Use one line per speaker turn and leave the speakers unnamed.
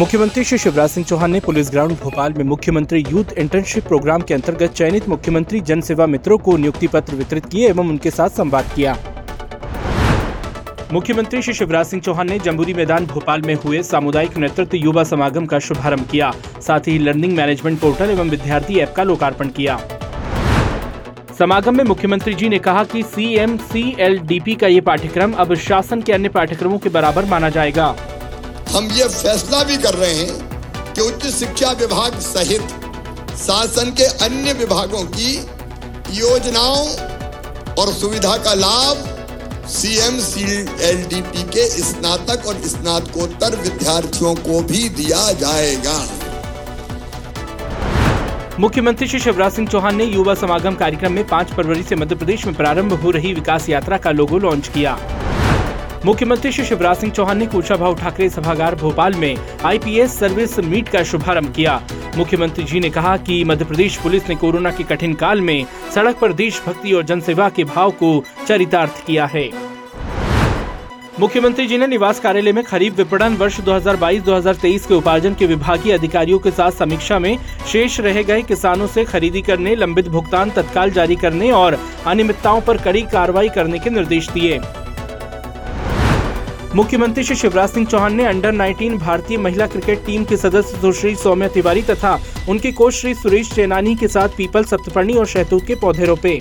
मुख्यमंत्री श्री शिवराज सिंह चौहान ने police ground Bhopal में मुख्यमंत्री यूथ इंटर्नशिप प्रोग्राम के अंतर्गत चयनित मुख्यमंत्री जन सेवा मित्रों को नियुक्ति पत्र वितरित किए एवं उनके साथ संवाद किया। मुख्यमंत्री श्री शिवराज सिंह चौहान ने जम्बूरी मैदान भोपाल में हुए सामुदायिक नेतृत्व युवा समागम का शुभारंभ किया, साथ ही लर्निंग मैनेजमेंट पोर्टल एवं विद्यार्थी ऐप का लोकार्पण किया। समागम में मुख्यमंत्री जी ने कहा कि C M C L D P का ये पाठ्यक्रम अब शासन के अन्य पाठ्यक्रमों के बराबर माना जाएगा।
हम ये फैसला भी कर रहे हैं कि उच्च शिक्षा विभाग सहित शासन के अन्य विभागों की योजनाओं और सुविधा का लाभ सीएम सीएलडीपी के स्नातक और स्नातकोत्तर विद्यार्थियों को भी दिया जाएगा।
मुख्यमंत्री श्री शिवराज सिंह चौहान ने युवा समागम कार्यक्रम में 5 फरवरी से मध्य प्रदेश में प्रारंभ हो रही विकास यात्रा का लोगो लॉन्च किया। मुख्यमंत्री श्री शिवराज सिंह चौहान ने कुशाभाऊ ठाकरे सभागार भोपाल में आईपीएस सर्विस मीट का शुभारंभ किया। मुख्यमंत्री जी ने कहा कि मध्य प्रदेश पुलिस ने कोरोना के कठिन काल में सड़क पर देशभक्ति और जनसेवा के भाव को चरितार्थ किया है। मुख्यमंत्री जी ने निवास कार्यालय में खरीफ विपणन वर्ष 2022-2023 के उपार्जन के विभागीय अधिकारियों के साथ समीक्षा में शेष रह गए किसानों से खरीदी करने, लंबित भुगतान तत्काल जारी करने और अनियमितताओं पर कड़ी कार्रवाई करने के निर्देश दिए। मुख्यमंत्री श्री शिवराज सिंह चौहान ने अंडर 19 भारतीय महिला क्रिकेट टीम के सदस्य सुश्री सौम्या तिवारी तथा उनके कोच श्री सुरेश चेनानी के साथ पीपल सप्तपर्णी और शहतूत के पौधे रोपे।